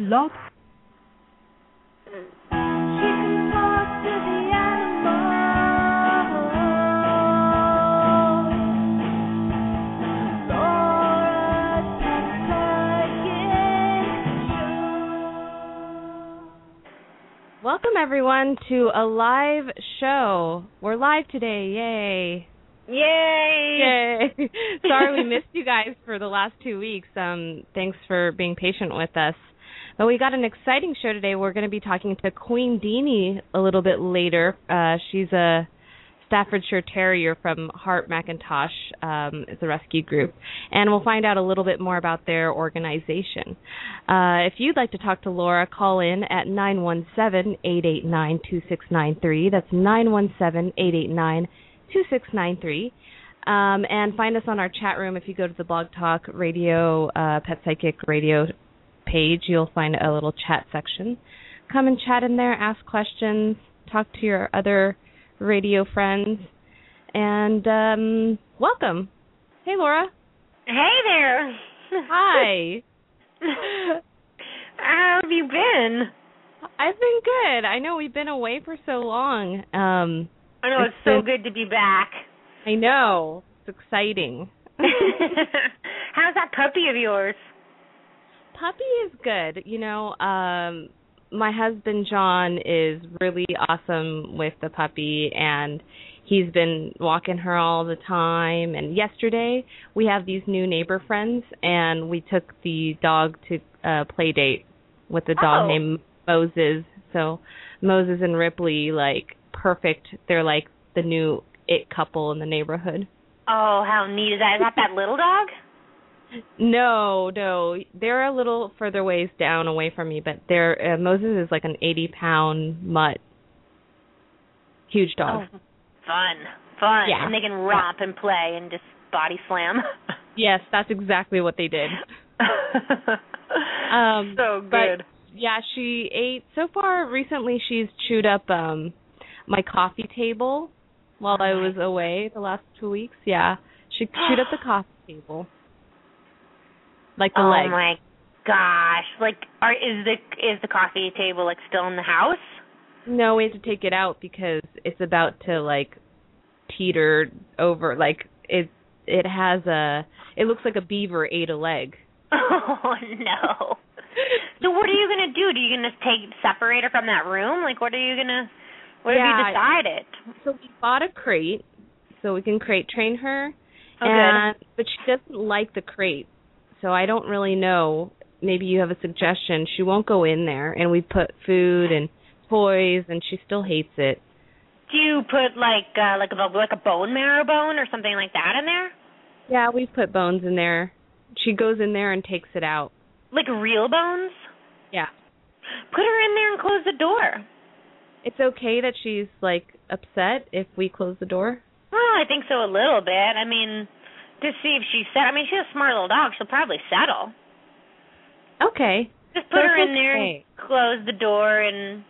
Blog Welcome everyone to a live show. We're live today. Yay. Yay! Yay. Sorry we missed you guys for the last 2 weeks. Um thanks for being patient with us. But we got an exciting show today. We're going to be talking to Queen Deanie a little bit later. Uh she's a Staffordshire Terrier from Heart McIntosh. Um, it's a rescue group, and we'll find out a little bit more about their organization. Uh, if you'd like to talk to Laura, call in at nine one seven eight eight nine two six nine three. That's nine one seven eight eight nine two six nine three. Um, and find us on our chat room. If you go to the Blog Talk Radio uh, Pet Psychic Radio page, you'll find a little chat section. Come and chat in there, ask questions, talk to your other radio friends, and um, welcome. Hey, Laura. Hey there. Hi. How have you been? I've been good. I know we've been away for so long. Um, I know it's, It's so been- good to be back. I know. It's exciting. How's that puppy of yours? Puppy is good. You know, um my husband John is really awesome with the puppy and he's been walking her all the time and yesterday we have these new neighbor friends and we took the dog to a play date with a dog Oh. named Moses. So Moses and Ripley like perfect. They're like the new it couple in the neighborhood. Oh, how neat is that? Is that that little dog? No, no, they're a little further ways down away from me, but they're uh, Moses is like an eighty pound mutt, huge dog. Oh, fun, fun. Yeah. And they can romp and play and just body slam. Yes, that's exactly what they did. Um, so but- good. Yeah, she ate so far recently. She's chewed up um my coffee table while I was away the last two weeks. Yeah, she chewed up the coffee table, like the leg. oh leg. my gosh! Like, are is the is the coffee table like still in the house? No, we have to take it out because it's about to like teeter over. Like it, it has a. It looks like a beaver ate a leg. Oh no. So what are you gonna do? Do you gonna take separate her from that room? Like, what are you gonna? What have you decided? So we bought a crate, so we can crate train her. Oh, and but she doesn't like the crate, so I don't really know. Maybe you have a suggestion. She won't go in there, and we put food and toys, and she still hates it. Do you put like uh, like a like a bone marrow bone or something like that in there? Yeah, we've put bones in there. She goes in there and takes it out. Like real bones? Yeah. Put her in there and close the door. It's okay that she's like upset if we close the door. Well, I think so a little bit. I mean, to see if she's set. I mean, she's a smart little dog. She'll probably settle. Okay. Just put her in there and close the door and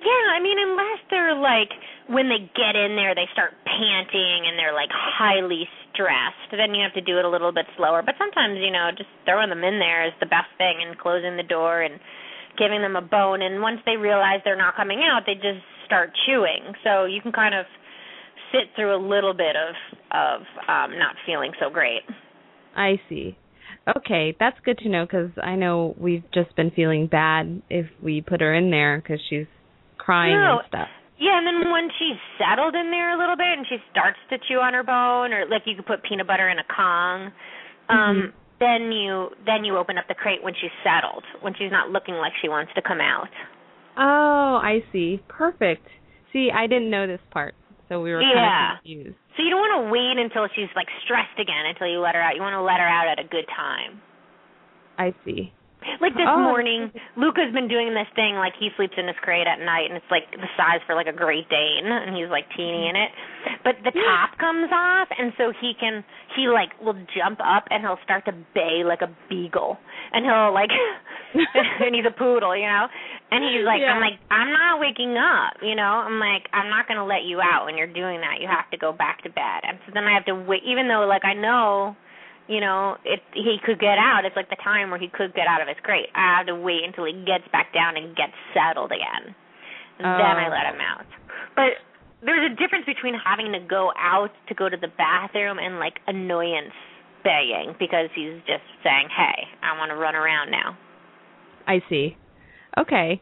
yeah, I mean unless they're like when they get in there they start panting and they're like highly stressed, then you have to do it a little bit slower. But sometimes, you know, just throwing them in there is the best thing and closing the door and giving them a bone and once they realize they're not coming out, they just start chewing. So you can kind of sit through a little bit of of um not feeling so great. I see. Okay, that's good to know because I know we've just been feeling bad if we put her in there because she's crying No. and stuff. Yeah, and then when she's settled in there a little bit and she starts to chew on her bone, or like you could put peanut butter in a Kong, um, then you then you open up the crate when she's settled, when she's not looking like she wants to come out. Oh, I see. Perfect. See, I didn't know this part, so we were Yeah. kind of confused. So you don't want to wait until she's like stressed again until you let her out. You want to let her out at a good time. I see. Like this Oh. morning, Luca's been doing this thing like he sleeps in his crate at night, and it's like the size for like a Great Dane, and he's like teeny in it. But the top comes off, and so he can he like will jump up and he'll start to bay like a beagle, and he'll like, and he's a poodle, you know, and he's like, Yeah. I'm like, I'm not waking up, you know, I'm like, I'm not gonna let you out when you're doing that. You have to go back to bed, and so then I have to wait, even though like I know you know, it he could get out. It's like the time where he could get out of his crate. I have to wait until he gets back down and gets settled again. And oh. then I oh. let him out. But there's a difference between having to go out to go to the bathroom and like annoyance begging because he's just saying, "Hey, I want to run around now." I see. Okay.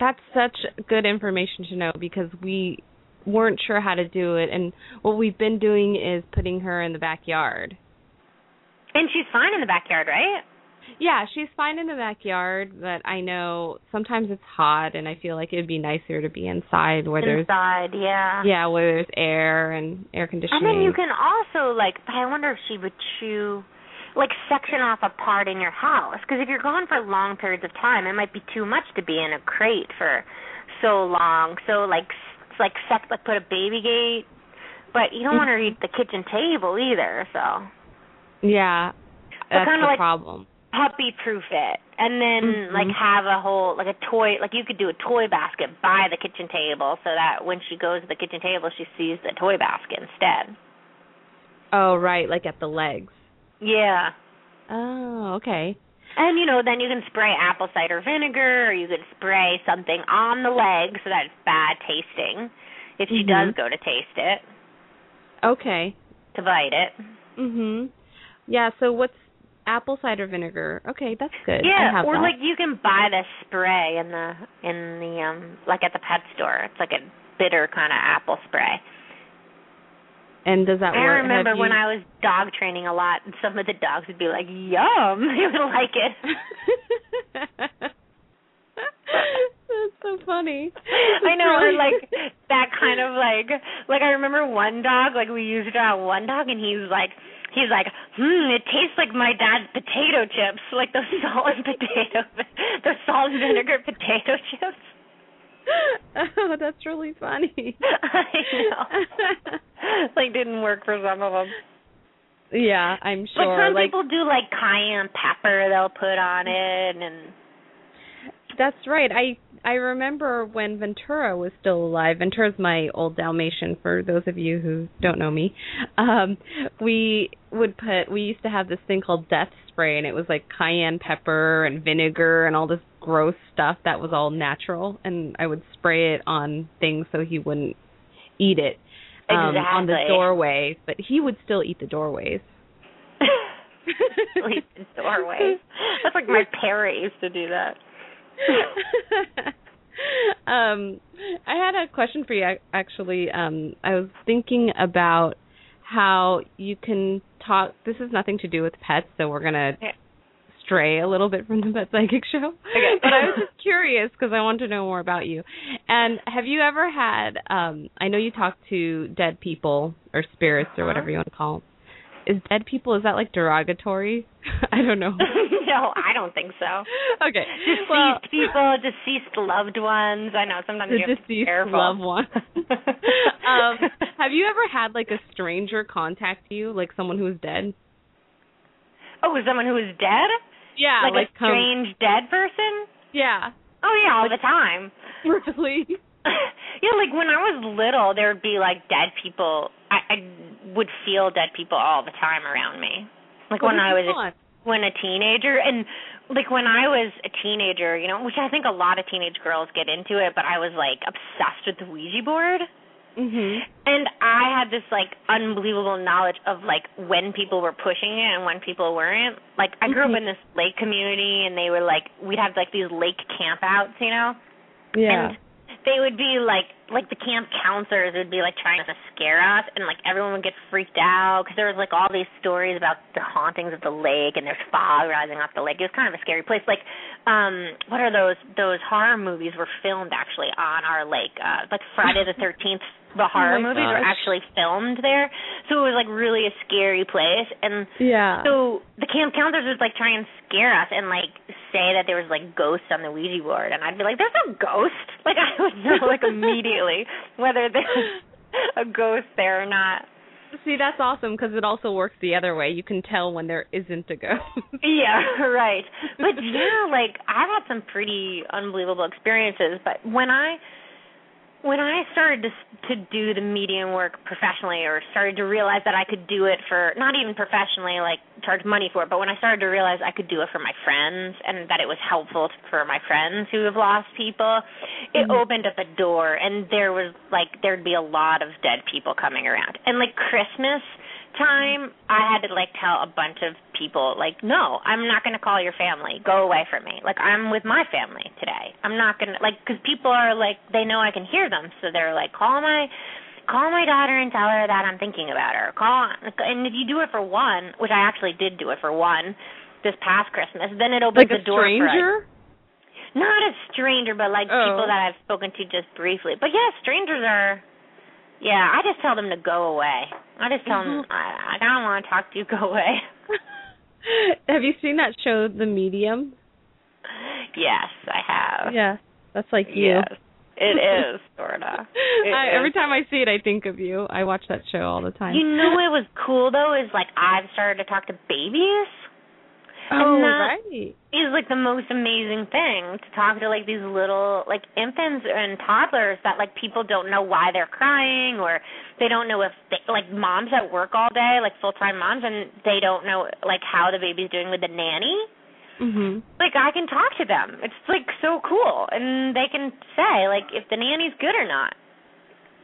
That's such good information to know because we weren't sure how to do it and what we've been doing is putting her in the backyard. And she's fine in the backyard, right? Yeah, she's fine in the backyard, but I know sometimes it's hot and I feel like it'd be nicer to be inside where there's inside, yeah. Yeah, where there's air and air conditioning. And then you can also like I wonder if she would chew like section off a part in your house because if you're gone for long periods of time, it might be too much to be in a crate for so long. So like like sec like put a baby gate, but you don't mm. want to eat the kitchen table either. So yeah, that's the like problem. Puppy proof it, and then mm-hmm. like have a whole like a toy like you could do a toy basket by the kitchen table so that when she goes to the kitchen table she sees the toy basket instead. Oh right, like at the legs. Yeah. Oh, okay. And you know, then you can spray apple cider vinegar, or you could spray something on the leg so that it's bad tasting. If she mm-hmm. does go to taste it. Okay. To bite it. Mhm. Yeah. So what's apple cider vinegar? Okay, that's good. Yeah, or that. like you can buy the spray in the in the um like at the pet store. It's like a bitter kind of apple spray. And does that I work? remember you... when I was dog training a lot, and some of the dogs would be like, "Yum!" They would like it. That's so funny. I know, or like that kind of like, like I remember one dog, like we used to on one dog, and he's like, he's like, hmm, it tastes like my dad's potato chips, like those salt and potato, those salt and vinegar potato chips. oh, that's really funny. I know. like didn't work for some of them. Yeah, I'm sure. But some like, people do like cayenne pepper they'll put on it and That's right. I I remember when Ventura was still alive. Ventura's my old Dalmatian for those of you who don't know me. Um we would put we used to have this thing called death spray and it was like cayenne pepper and vinegar and all this gross stuff that was all natural and I would spray it on things so he wouldn't eat it um, exactly. on the doorway, but he would still eat the doorways. eat the doorways. That's like my parrot used to do that. um, I had a question for you. Actually, um, I was thinking about how you can talk. This has nothing to do with pets, so we're gonna stray a little bit from the Pet Psychic Show. Okay. but I was just curious because I want to know more about you. And have you ever had? um I know you talk to dead people or spirits or whatever you want to call them. Is dead people is that like derogatory? I don't know. no, I don't think so. Okay. Deceased well, people, deceased loved ones. I know sometimes you have deceased to be careful. loved one. um, have you ever had like a stranger contact you, like someone who is dead? Oh, someone who is dead? Yeah, like, like a strange come, dead person? Yeah. Oh yeah, all the time. Really? yeah, like when I was little, there would be like dead people. I, I would feel dead people all the time around me. Like what when I was a, when a teenager, and like when I was a teenager, you know, which I think a lot of teenage girls get into it, but I was like obsessed with the Ouija board. Mhm. And I had this like unbelievable knowledge of like when people were pushing it and when people weren't. Like I grew mm-hmm. up in this lake community and they were like we'd have like these lake campouts, you know? Yeah. And they would be like like the camp counselors would be like trying to scare us and like everyone would get freaked out because there was like all these stories about the hauntings of the lake and there's fog rising off the lake. It was kind of a scary place. Like um what are those those horror movies were filmed actually on our lake uh like friday the thirteenth the oh horror oh movies gosh. were actually filmed there. So it was like really a scary place and yeah. so the camp counselors would like try and scare us and like say that there was like ghosts on the Ouija board and I'd be like, There's no ghost Like I would know like immediately whether there's a ghost there or not. See, that's awesome because it also works the other way. You can tell when there isn't a ghost. yeah, right. But yeah, like I've had some pretty unbelievable experiences, but when I when I started to to do the medium work professionally, or started to realize that I could do it for not even professionally, like charge money for it, but when I started to realize I could do it for my friends and that it was helpful for my friends who have lost people, it mm-hmm. opened up a door, and there was like there'd be a lot of dead people coming around, and like Christmas time I had to like tell a bunch of people like no I'm not going to call your family. Go away from me. Like I'm with my family today. I'm not going to like cuz people are like they know I can hear them so they're like call my call my daughter and tell her that I'm thinking about her. Call and if you do it for one which I actually did do it for one this past Christmas then it opens like the door A stranger? for not a stranger but like oh. people that I've spoken to just briefly. But yeah strangers are yeah, I just tell them to go away. I just tell them mm-hmm. I, I don't want to talk to you. Go away. have you seen that show, The Medium? Yes, I have. Yeah, that's like you. Yes, it is sorta. every time I see it, I think of you. I watch that show all the time. You know what was cool though is like I've started to talk to babies. Oh, and that right. Is like the most amazing thing to talk to like these little like infants and toddlers that like people don't know why they're crying or they don't know if they like moms at work all day like full time moms and they don't know like how the baby's doing with the nanny. Mhm. Like I can talk to them. It's like so cool and they can say like if the nanny's good or not.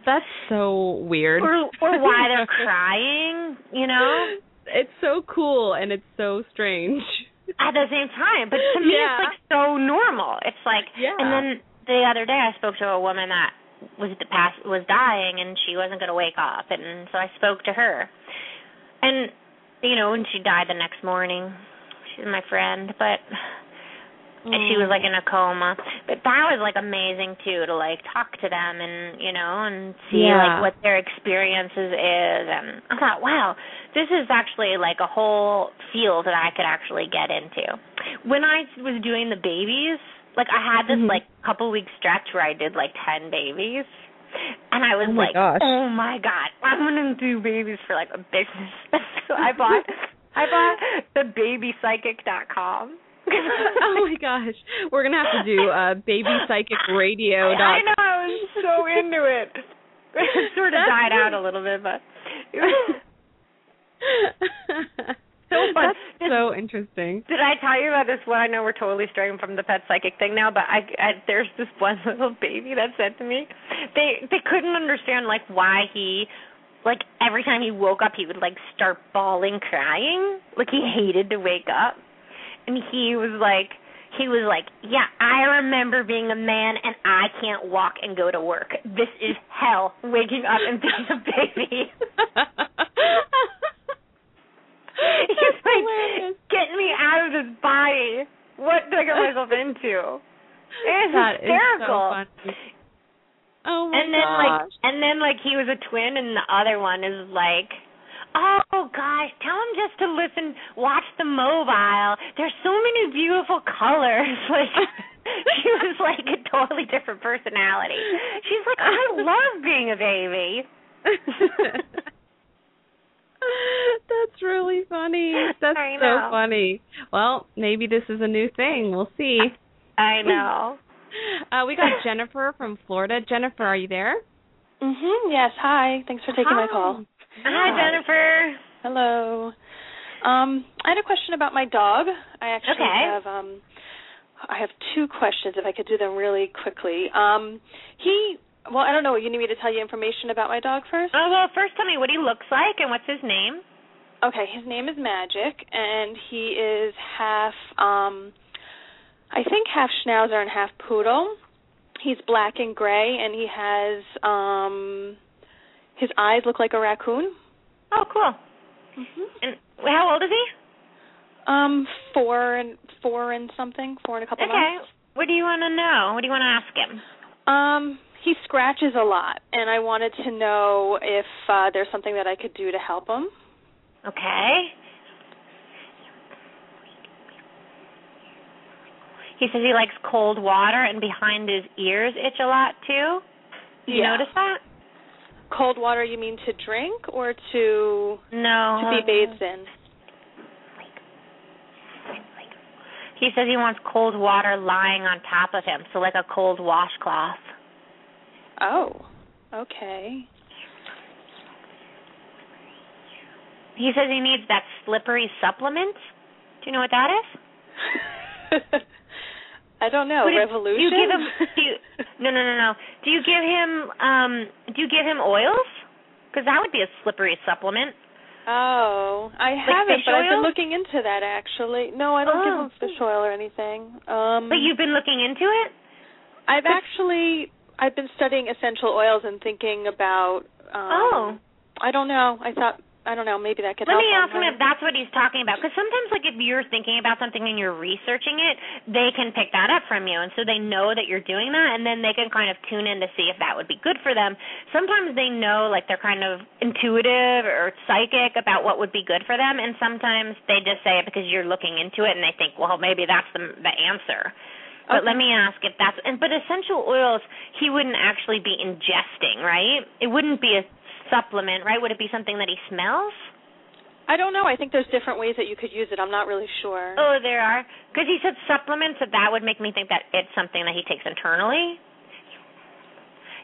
That's so weird. Or or why they're crying, you know? It's so cool and it's so strange. At the same time, but to me yeah. it's like so normal. It's like, yeah. and then the other day I spoke to a woman that was the past was dying and she wasn't going to wake up, and so I spoke to her, and you know, and she died the next morning. She's my friend, but and she was like in a coma but that was like amazing too to like talk to them and you know and see yeah. like what their experiences is and i thought wow this is actually like a whole field that i could actually get into when i was doing the babies like i had this mm-hmm. like couple week stretch where i did like ten babies and I was oh like, gosh. "Oh my god, I'm gonna do babies for like a business." so I bought, I bought the babypsychic.com oh my gosh, we're gonna have to do uh, baby psychic radio. I know, I was so into it. It sort of died out a little bit, but so fun. That's so interesting. Did I tell you about this one? I know we're totally straying from the pet psychic thing now, but I, I there's this one little baby that said to me, they they couldn't understand like why he like every time he woke up he would like start bawling crying like he hated to wake up and he was like he was like, "Yeah, I remember being a man and I can't walk and go to work. This is hell. Waking up and being a baby." He's like, "Get me out of this body. What did I get myself into?" It's that hysterical. Is so. Oh my and then gosh. like and then like he was a twin and the other one is like Oh gosh, tell him just to listen, watch the mobile. There's so many beautiful colors. Like she was like a totally different personality. She's like, I love being a baby. That's really funny. That's so funny. Well, maybe this is a new thing. We'll see. I know. Uh, we got Jennifer from Florida. Jennifer, are you there? Mhm. Yes. Hi. Thanks for taking Hi. my call. Hi, Jennifer. Hello. Um, I had a question about my dog. I actually okay. have um I have two questions if I could do them really quickly. Um he well, I don't know, you need me to tell you information about my dog first? Oh well first tell me what he looks like and what's his name. Okay, his name is Magic and he is half um I think half schnauzer and half poodle. He's black and gray and he has um his eyes look like a raccoon. Oh, cool. Mhm. And how old is he? Um, four and four and something, four and a couple okay. months. Okay. What do you want to know? What do you want to ask him? Um, he scratches a lot, and I wanted to know if uh, there's something that I could do to help him. Okay. He says he likes cold water and behind his ears itch a lot too. Do you Yeah. notice that? Cold water, you mean to drink or to No. to be um, bathed in? He says he wants cold water lying on top of him, so like a cold washcloth. Oh, okay. He says he needs that slippery supplement. Do you know what that is? I don't know. Do- Revolution. Do you give him? Do you, no, no, no, no. Do you give him? Um, do you give him oils? Because that would be a slippery supplement. Oh, I haven't, fish but I've been looking into that actually. No, I don't give Oh. him fish oil or anything. Um But you've been looking into it. I've actually I've been studying essential oils and thinking about um oh. I don't know. I thought I don't know, maybe that could Let me ask him him. if that's what he's talking about. Because sometimes, like, if you're thinking about something and you're researching it, they can pick that up from you, and so they know that you're doing that, and then they can kind of tune in to see if that would be good for them. Sometimes they know, like, they're kind of intuitive or psychic about what would be good for them, and sometimes they just say it because you're looking into it, and they think, well, maybe that's the the answer. But Okay. let me ask if that's and but essential oils he wouldn't actually be ingesting, right? It wouldn't be a supplement, right? Would it be something that he smells? I don't know. I think there's different ways that you could use it. I'm not really sure. Oh, there are. Because he said supplements, so that would make me think that it's something that he takes internally.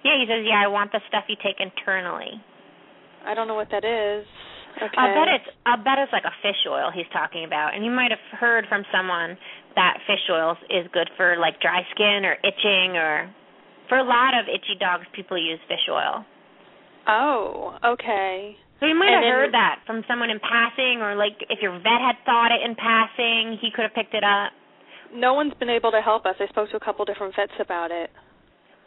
Yeah, he says, yeah, I want the stuff you take internally. I don't know what that is. Okay. I'll bet it's I'll bet it's like a fish oil he's talking about. And you might have heard from someone that fish oil is good for like dry skin or itching or for a lot of itchy dogs people use fish oil. Oh, okay. So you might And have heard that from someone in passing or like if your vet had thought it in passing, he could have picked it up. No one's been able to help us. I spoke to a couple different vets about it.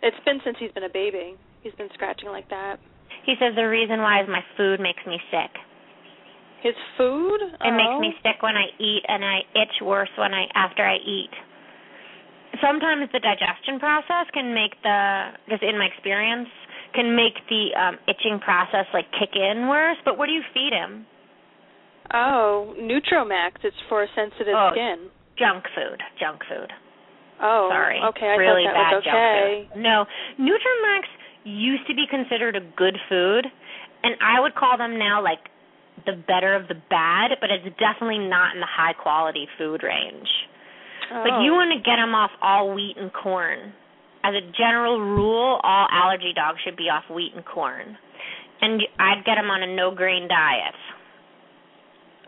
It's been since he's been a baby. He's been scratching like that. He says the reason why is my food makes me sick. His food? It makes me oh. sick when I eat and I itch worse when I after I eat. Sometimes the digestion process can make the just in my experience can make the um itching process like kick in worse, but what do you feed him? Oh, Nutro Max. It's for sensitive Oh, skin. Junk food. Junk food. Oh, Sorry. Okay, I really thought bad that was junk okay. food. No. Nutro Max used to be considered a good food and I would call them now like the better of the bad, but it's definitely not in the high quality food range. Oh. Like you want to get them off all wheat and corn. As a general rule, all allergy dogs should be off wheat and corn. And I'd get them on a no grain diet.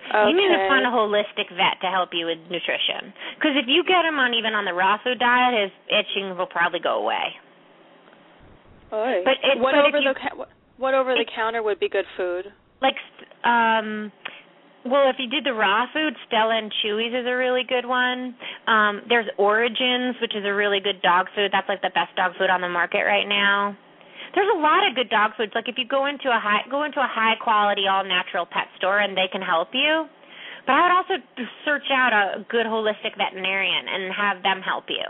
okay. You need to find a holistic vet to help you with nutrition. Because if you get him on even on the raw food diet, his itching will probably go away. Oy. but it- what but over you- the what over the counter would be good food? Like, um, well, if you did the raw food, Stella and Chewy's is a really good one. Um, there's Orijen, which is a really good dog food. That's like the best dog food on the market right now. There's a lot of good dog foods. Like if you go into a high go into a high quality all natural pet store and they can help you. But I would also search out a good holistic veterinarian and have them help you.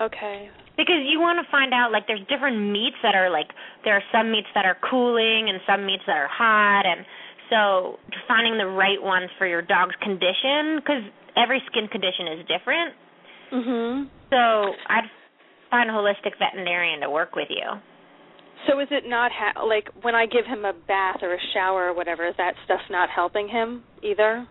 Okay. Because you want to find out like there's different meats that are like there are some meats that are cooling and some meats that are hot and so finding the right ones for your dog's condition because every skin condition is different. Mhm. So I'd find a holistic veterinarian to work with you. So is it not ha- like when I give him a bath or a shower or whatever? Is that stuff not helping him either?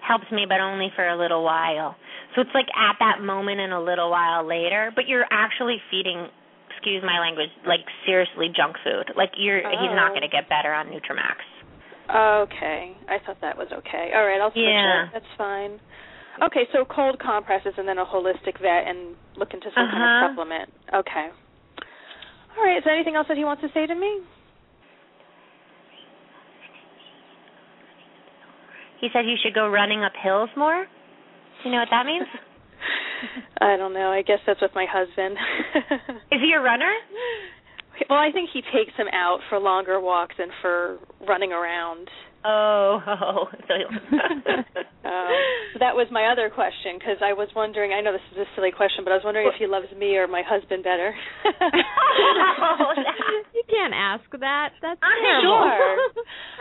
Helps me but only for a little while. So it's like at that moment and a little while later, but you're actually feeding excuse my language, like seriously junk food. Like you're he's not Oh. going to get better on Nutro Max. Okay. I thought that was okay. All right, I'll switch Yeah. it. That's fine. Okay, so cold compresses and then a holistic vet and look into some kind Uh-huh. of supplement. Okay. All right, is there anything else that he wants to say to me? He said you should go running up hills more. Do you know what that means? I don't know. I guess that's with my husband. Is he a runner? well, I think he takes him out for longer walks and for running around. Oh, oh. So Um, so that was my other question because I was wondering. I know this is a silly question, but I was wondering if he loves me or my husband better. you can't ask that. That's I'm terrible. sure.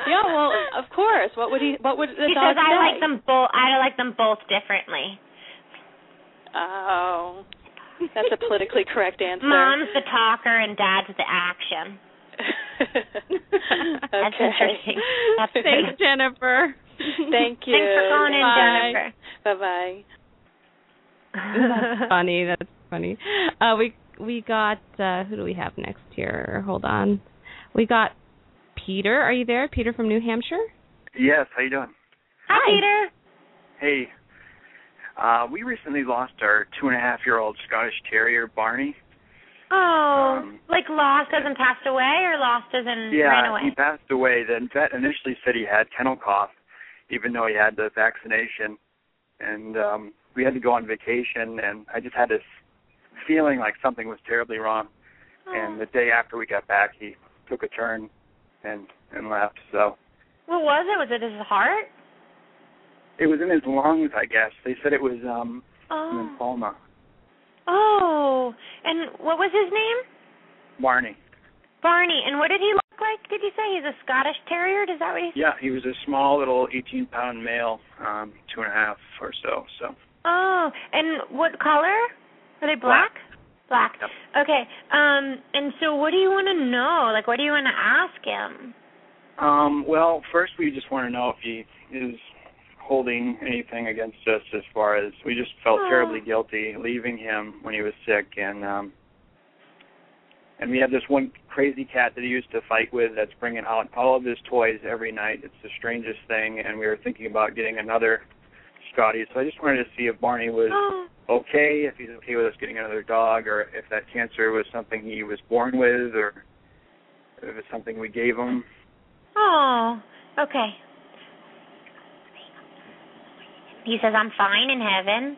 yeah, well, of course. What would he? What would the he dog says I say? like them both. I like them both differently. Oh, that's a politically correct answer. Mom's the talker and Dad's the action. okay. That's interesting. That's Thanks, Jennifer. Thank you. Thanks for calling in, Bye. Jennifer. Bye bye. That's funny. That's funny. Uh, we we got uh who do we have next here? Hold on. We got Peter. Are you there? Peter from New Hampshire? Yes, how you doing? Hi, Peter. Hey. Uh we recently lost our two and a half year old Scottish Terrier, Barney. Oh, Um, like lost as in passed away, or lost as in Yeah, ran away? he passed away. The vet initially said he had kennel cough, even though he had the vaccination. And um we had to go on vacation and I just had this feeling like something was terribly wrong. And the day after we got back he took a turn and and left. So What was it? Was it his heart? It was in his lungs, I guess. They said it was um Oh. lymphoma. Oh. And what was his name? Barney. Barney. And what did he look like? Did you say he's a Scottish Terrier? Is that what he said? Yeah, he was a small little 18 pound male, um, two and a half or so. So Oh. And what color? Are they black? Black. Yep. Okay. Um. And so, what do you want to know? Like, what do you want to ask him? Um, well, first we just want to know if he is holding anything against us as far as we just felt Oh. terribly guilty leaving him when he was sick and um and we have this one crazy cat that he used to fight with that's bringing out all of his toys every night. It's the strangest thing and we were thinking about getting another Scotty. So I just wanted to see if Barney was okay, if he's okay with us getting another dog or if that cancer was something he was born with or if it's something we gave him. Oh. Okay. He says I'm fine in heaven.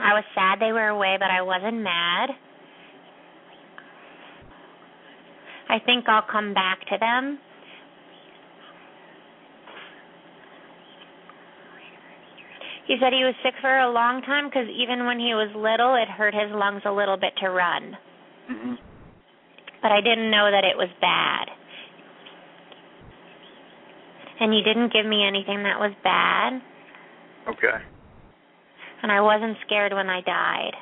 I was sad they were away, but I wasn't mad. I think I'll come back to them. He said he was sick for a long time because even when he was little, it hurt his lungs a little bit to run. hmm But I didn't know that it was bad. And he didn't give me anything that was bad, Okay. and I wasn't scared when I died.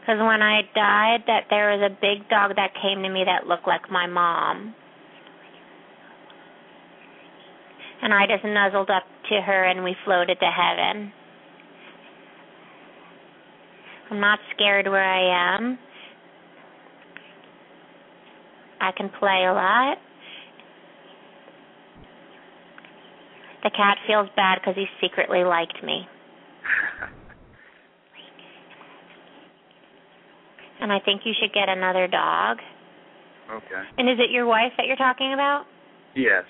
Because when I died, that there was a big dog that came to me that looked like my mom. And I just nuzzled up to her and we floated to heaven. I'm not scared where I am. I can play a lot. The cat feels bad because he secretly liked me. And I think you should get another dog. okay. And is it your wife that you're talking about? Yes.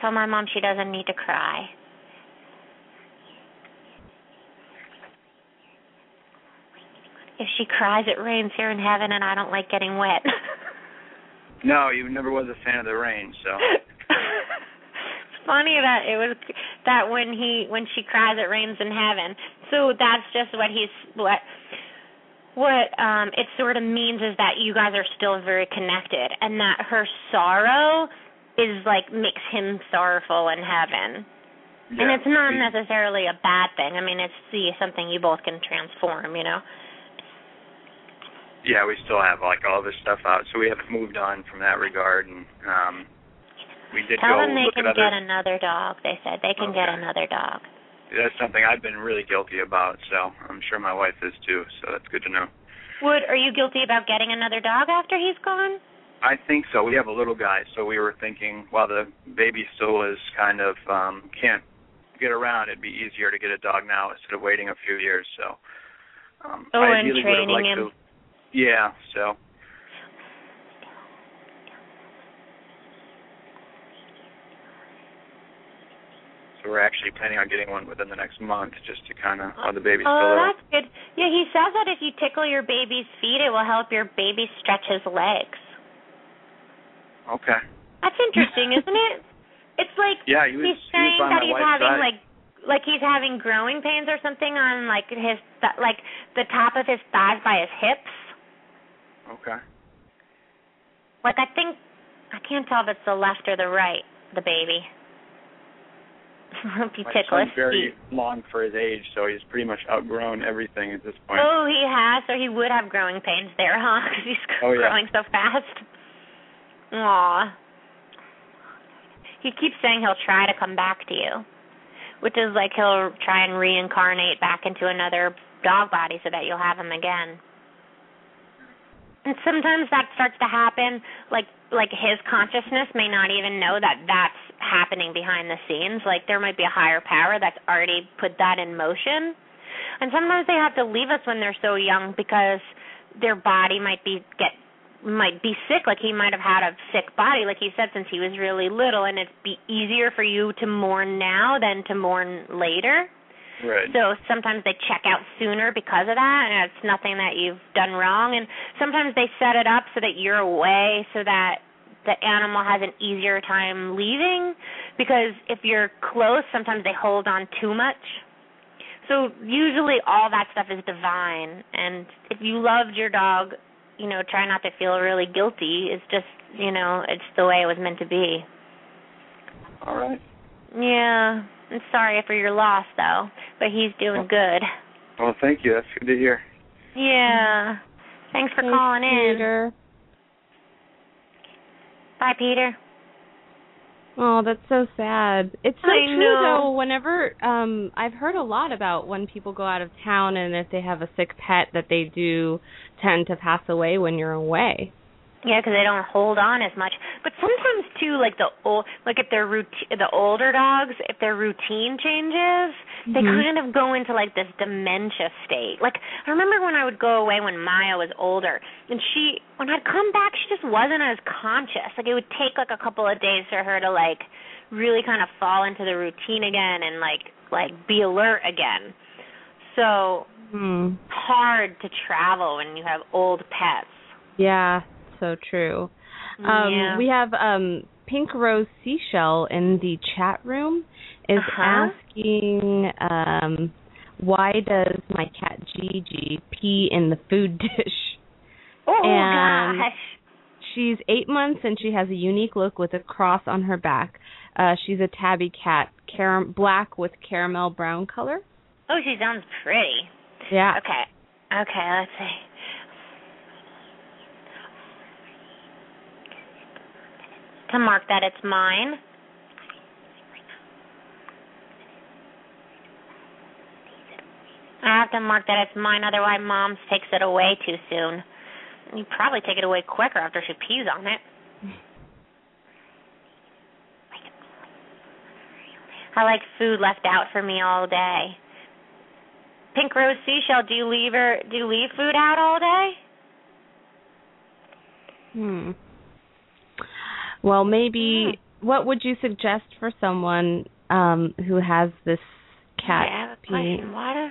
Tell my mom she doesn't need to cry. If she cries, it rains here in heaven, and I don't like getting wet. No, you never was a fan of the rain, so. it's funny that it was that when he when she cries, it rains in heaven. So that's just what he's what what um it sort of means is that you guys are still very connected, and that her sorrow is like makes him sorrowful in heaven. and it's not necessarily a bad thing. I mean, it's see something you both can transform. You know. Yeah, we still have like all this stuff out, so we haven't moved on from that regard, and um, we did Tell go them they look can other. get another dog. They said they can get another dog. That's something I've been really guilty about, so I'm sure my wife is too. So that's good to know. Would are you guilty about getting another dog after he's gone? I think so. We have a little guy, so we were thinking while the baby still is kind of um can't get around, it'd be easier to get a dog now instead of waiting a few years. So um Oh, I and ideally would have training liked him. to Yeah, so So we're actually planning on getting one within the next month just to kind of while the baby's oh, still little. that's good. Yeah, he says that if you tickle your baby's feet, it will help your baby stretch his legs. Okay. That's interesting, isn't it? It's like Yeah, he was he's he was saying that he's having side. like like he's having growing pains or something on like his th- like the top of his thighs by his hips. Okay. Like I think I can't tell if it's the left or the right, the baby. if you My tickle son's very feet. long for his age, so he's pretty much outgrown everything at this point. Oh, he has, so he would have growing pains there, huh? Because he's Oh, yeah. growing so fast. Aw. he keeps saying he'll try to come back to you, which is like he'll try and reincarnate back into another dog body so that you'll have him again. And sometimes that starts to happen like like his consciousness may not even know that that's happening behind the scenes. Like there might be a higher power that's already put that in motion. And sometimes they have to leave us when they're so young because their body might be get might be sick like he might have had a sick body like he said since he was really little and it'd be easier for you to mourn now than to mourn later Right. so sometimes they check out sooner because of that, and it's nothing that you've done wrong. And sometimes they set it up so that you're away, so that the animal has an easier time leaving. Because if you're close, sometimes they hold on too much. So usually all that stuff is divine. And if you loved your dog, you know, try not to feel really guilty. It's just, you know, it's the way it was meant to be. All right. Yeah. I'm sorry for your loss though, but he's doing good. Well, thank you. That's good to hear. Yeah. Thanks for Thanks, calling in. Peter. Bye, Peter. Oh, that's so sad. It's so I true know. though. Whenever um I've heard a lot about when people go out of town and if they have a sick pet that they do tend to pass away when you're away. Yeah, because they don't hold on as much. But sometimes too, like the old, like if their routine, the older dogs, if their routine changes, they Mhm. kind of go into like this dementia state. Like I remember when I would go away when Maya was older, and she, when I'd come back, she just wasn't as conscious. Like it would take like a couple of days for her to like really kind of fall into the routine again and like like be alert again. So Hmm. hard to travel when you have old pets. Yeah, so true. Um yeah. we have um Pink Rose Seashell in the chat room is Uh-huh. asking um why does my cat Gigi pee in the food dish? oh and- gosh. She's eight months and she has a unique look with a cross on her back. Uh, she's a tabby cat, car- black with caramel brown color. Oh, she sounds pretty. Yeah. Okay. Okay, let's see. To mark that it's mine. I have to mark that it's mine, otherwise mom takes it away too soon. You probably take it away quicker after she pees on it. I like food left out for me all day. Pink Rose Seashell, do you leave her do you leave food out all day? Hmm. Well, maybe what would you suggest for someone um who has this cat I have a peeing? question. What a,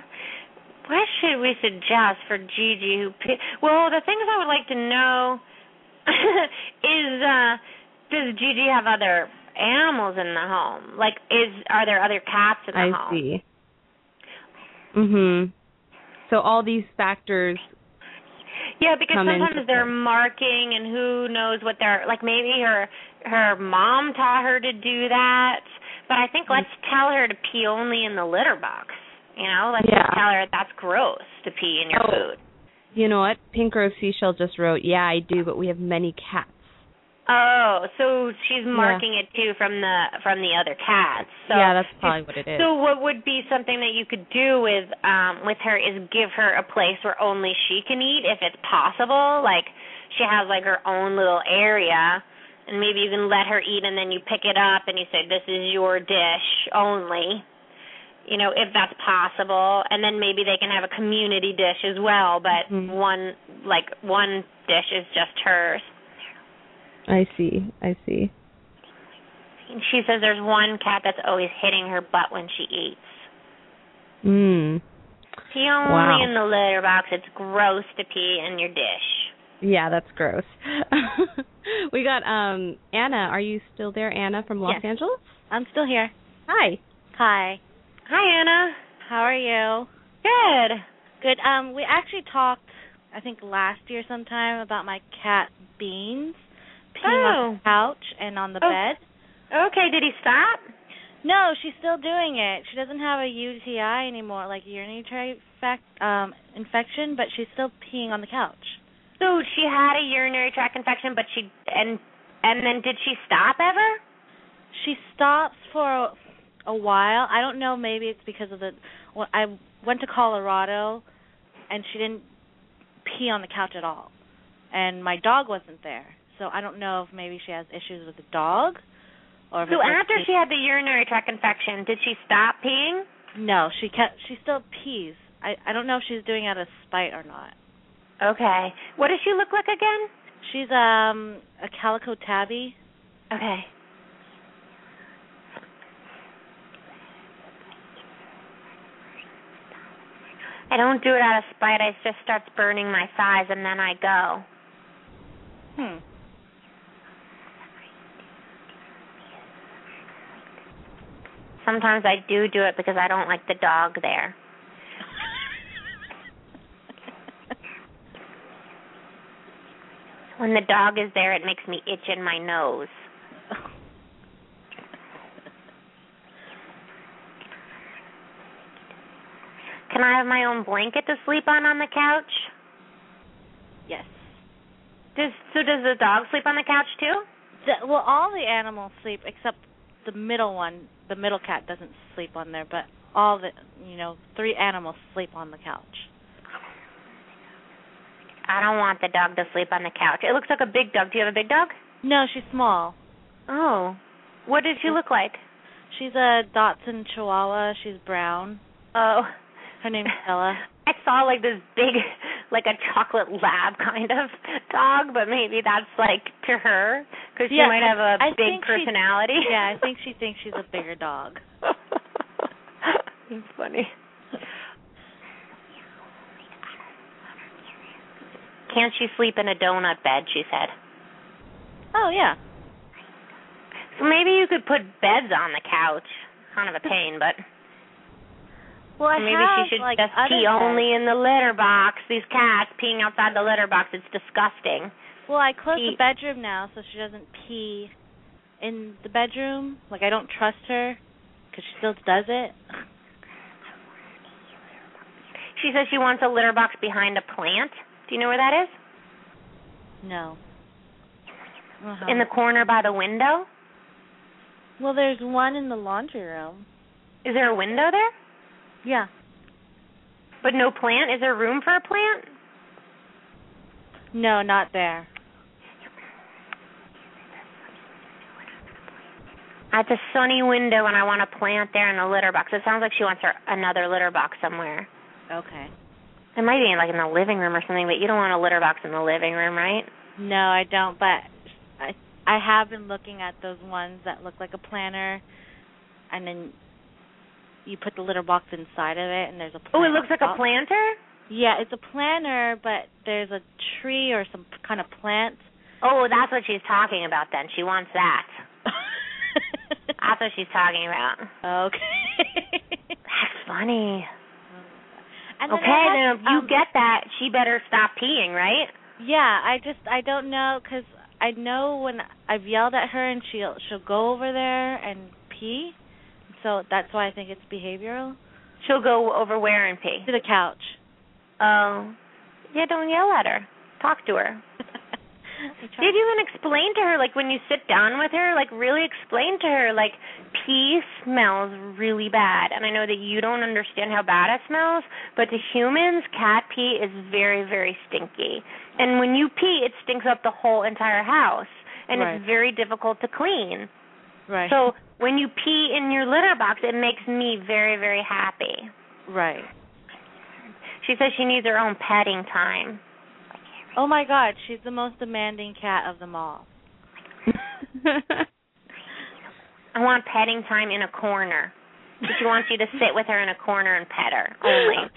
what should we suggest for Gigi who Well, the things I would like to know is uh does Gigi have other animals in the home? Like is are there other cats in the I home? see. Mhm. So all these factors Yeah, because sometimes they're marking and who knows what they're like maybe her her mom taught her to do that. But I think mm. let's tell her to pee only in the litter box. You know, let's Yeah. just tell her that's gross to pee in your Oh. food. You know what? Pink Rose Seashell just wrote, "Yeah, I do, but we have many cats." Oh, so she's marking it too from the from the other cats. So yeah, that's probably what it is. So what would be something that you could do with um with her is give her a place where only she can eat if it's possible. Like she has like her own little area and maybe you can let her eat and then you pick it up and you say this is your dish only. You know, if that's possible. And then maybe they can have a community dish as well, but Mhm. one like one dish is just hers. I see. I see. And she says there's one cat that's always hitting her butt when she eats. Mm. Pee only Wow. in the litter box. It's gross to pee in your dish. Yeah, that's gross. we got um Anna. Are you still there, Anna from Los Yes. Angeles? I'm still here. Hi. Hi. Hi, Anna. How are you? Good. Good. Um, we actually talked, I think last year sometime, about my cat Beans peeing on Oh. the couch and on the Oh. bed. Okay, did he stop? No, she's still doing it. She doesn't have a UTI anymore, like urinary tract um, infection, but she's still peeing on the couch. So she had a urinary tract infection, but she and and then did she stop ever? she stops for a, a while. I don't know. Maybe it's because of the. Well, I went to Colorado, and she didn't pee on the couch at all, and my dog wasn't there. So I don't know if maybe she has issues with the dog, or if So after she had the urinary tract infection, did she stop peeing? No, she kept. She still pees. I I don't know if she's doing it out of spite or not. Okay. What does she look like again? She's um a calico tabby. Okay. I don't do it out of spite. I just starts burning my thighs, and then I go. Hmm. Sometimes I do do it because I don't like the dog there. When the dog is there, it makes me itch in my nose. Can I have my own blanket to sleep on on the couch? yes. Does so does the dog sleep on the couch too? The, well, all the animals sleep except the middle one. The middle cat doesn't sleep on there, but all the you know three animals sleep on the couch. I don't want the dog to sleep on the couch. It looks like a big dog. Do you have a big dog? No, she's small. Oh. What does she look like? She's a Dachshund Chihuahua. She's brown. Oh. Her name's Stella. I saw like this big, like a chocolate lab kind of dog, but maybe that's like to her because she Yeah, might have a I big she- personality. yeah, I think she thinks she's a bigger dog. That's funny. Can't she sleep in a donut bed? She said. Oh yeah. So maybe you could put beds on the couch. Kind of a pain, but Well, I maybe have, she should like, just pee only in the litter box. These cats peeing outside the litter box. It's disgusting. Well, I close pee. the bedroom now, so she doesn't pee in the bedroom. Like I don't trust her because she still does it. She says she wants a litter box behind a plant. Do you know where that is? No. Uh-huh. In the corner by the window? well, there's one in the laundry room. Is there a window there? Yeah. But no plant? Is there room for a plant? No, not there. At the sunny window, and I want a plant there in the litter box. It sounds like she wants her another litter box somewhere. Okay. It might be like in the living room or something, but you don't want a litter box in the living room, right? No, I don't. But I I have been looking at those ones that look like a planter, and then you put the litter box inside of it, and there's a. Oh, it looks like a planter. Yeah, it's a planter, but there's a tree or some kind of plant. Oh, that's what she's talking about. Then she wants that. That's what she's talking about. okay. That's funny. Then okay, then if you um, get that, she better stop peeing, right? Yeah, I just I don't know because I know when I've yelled at her and she'll she'll go over there and pee, so that's why I think it's behavioral. She'll go over where and pee. To the couch. Oh, yeah. Don't yell at her. Talk to her. Did you even explain to her, like when you sit down with her, like really explain to her, like pee smells really bad, and I know that you don't understand how bad it smells, but to humans, cat pee is very, very stinky, and when you pee, it stinks up the whole entire house, and Right. it's very difficult to clean. right. So when you pee in your litter box, it makes me very, very happy. right. She says she needs her own petting time. Oh my God, she's the most demanding cat of them all. I want petting time in a corner. She wants you to sit with her in a corner and pet her only.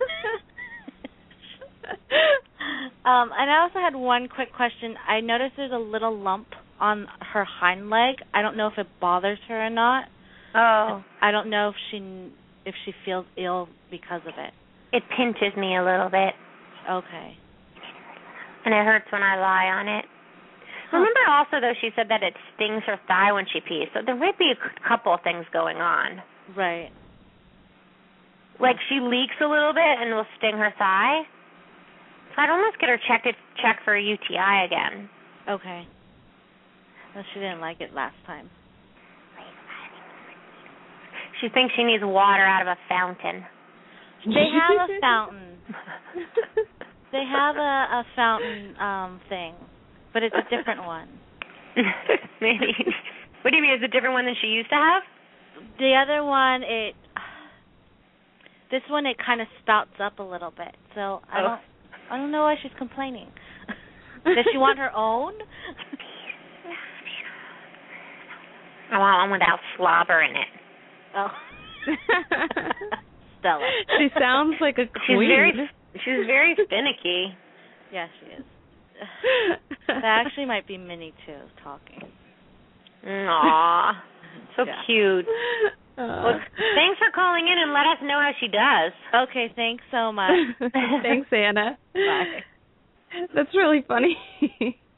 um, and I also had one quick question. I noticed there's a little lump on her hind leg. I don't know if it bothers her or not. Oh, I don't know if she if she feels ill because of it. it pinches me a little bit, Okay. and it hurts when I lie on it. Remember also though she said that it stings her thigh when she pees. So there might be a couple of things going on. Right. Like she leaks a little bit and will sting her thigh. So I'd almost get her checked check for a UTI again. Okay. Well, she didn't like it last time. She thinks she needs water out of a fountain. They have a fountain. They have a a fountain um thing, but it's a different one. Maybe. What do you mean? It's a different one than she used to have? The other one, it. This one, it kind of spouts up a little bit. So I Oh. don't. I don't know why she's complaining. Does she want her own? I want one without slobber in it. Oh. Stella. she sounds like a She's queen. very she's very finicky. Yeah, she is. That actually might be Minnie too talking. Aw. So Yeah. cute. Uh, Well, thanks for calling in and let us know how she does. Okay, thanks so much. Thanks, Anna. Bye. That's really funny.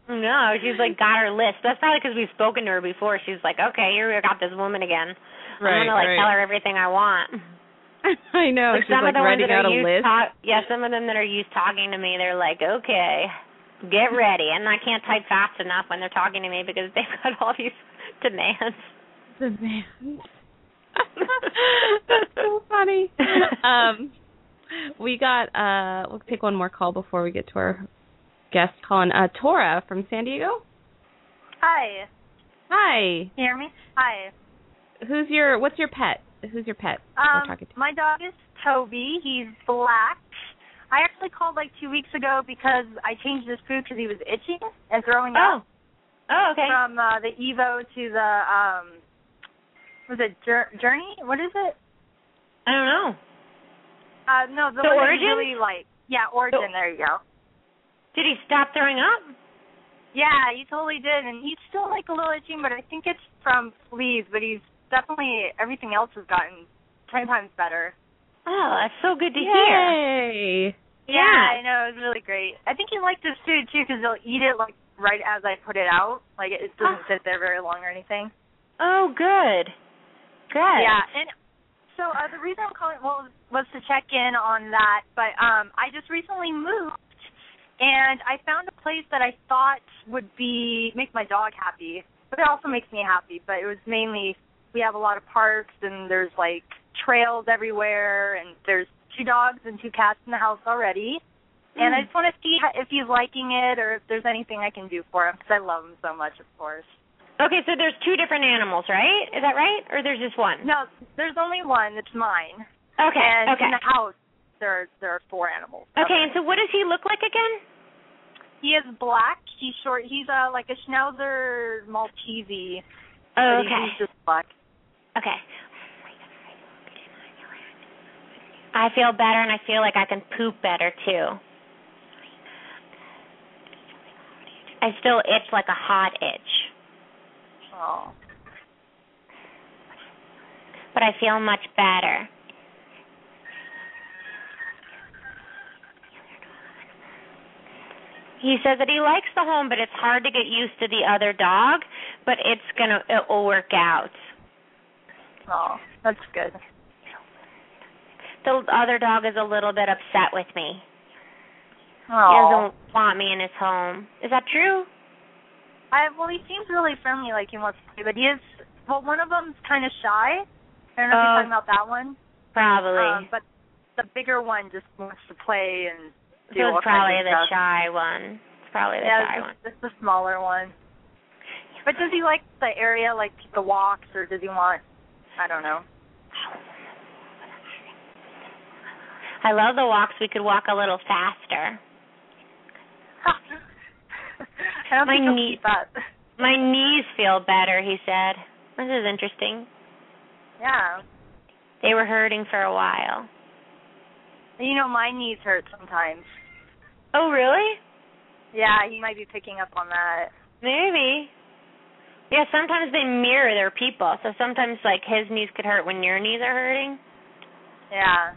No, she's like got her list. That's probably because we've spoken to her before. She's like, okay, here we got this woman again. I'm gonna like tell her everything I want. I know. like She's some like of the ones that out are a list. talk, yeah, some of them that are used talking to me, they're like, okay, get ready, and I can't type fast enough when they're talking to me because they've got all these demands. Demands. That's so funny. Um, we got. uh We'll take one more call before we get to our guest calling. Uh, Tora from San Diego. Hi. Hi. Can you hear me? Hi. Who's your? What's your pet? Who's your pet? we're Um, talking to? my dog is Toby. He's black. I actually called like two weeks ago because I changed his food because he was itching and throwing Oh. up Oh, okay. from uh, the Evo to the um, was it Jour- Journey? What is it? I don't know. Uh, no, the, one Orijen? really like. Yeah, Orijen. The- there you go. Did he stop throwing up? Yeah, he totally did, and he's still like a little itching, but I think it's from fleas. But he's definitely everything else has gotten ten times better. Oh, that's so good to hear. Yay! Yeah, Yeah. I know it was really great. I think he liked his food too because he'll eat it like right as I put it out. Like it doesn't sit there very long or anything. Oh, good. Good. Yeah, and so uh, the reason I'm calling well was to check in on that. But um, I just recently moved, and I found a place that I thought would be make my dog happy, but it also makes me happy. But it was mainly we have a lot of parks and there's like trails everywhere, and there's two dogs and two cats in the house already. And I hmm. just want to see how, if he's liking it or if there's anything I can do for him because I love him so much, of course. Okay, so there's two different animals, right? Is that right? Or there's just one? No, there's only one. It's mine. Okay. And okay. in the house, there are, there are four animals. Okay, and so what does he look like again? He is black. He's short. He's uh, like a Schnauzer Maltese. Oh, okay. He's just black. Okay. I feel better and I feel like I can poop better too. I still itch like a hot itch, Oh. but I feel much better. He says that he likes the home, but it's hard to get used to the other dog, but it's gonna it will work out. Oh, that's good. The other dog is a little bit upset with me. He Oh. doesn't want me in his home. Is that true? I well, he seems really friendly, like he wants to play, but he is. Well, one of them's kind of shy. I don't know if Oh. you're talking about that one. Probably. Um, but the bigger one just wants to play and so all probably the stuff. shy one. It's probably the yeah, shy one. it's the smaller one. But does he like the area, like the walks, or does he want? I don't know. I love the walks. We could walk a little faster. I don't My think knee- that. My knees feel better, he said. This is interesting. Yeah. They were hurting for a while. You know, my knees hurt sometimes. Oh, really? Yeah, he might be picking up on that. Maybe. Yeah, sometimes they mirror their people. So sometimes, like, his knees could hurt when your knees are hurting. Yeah.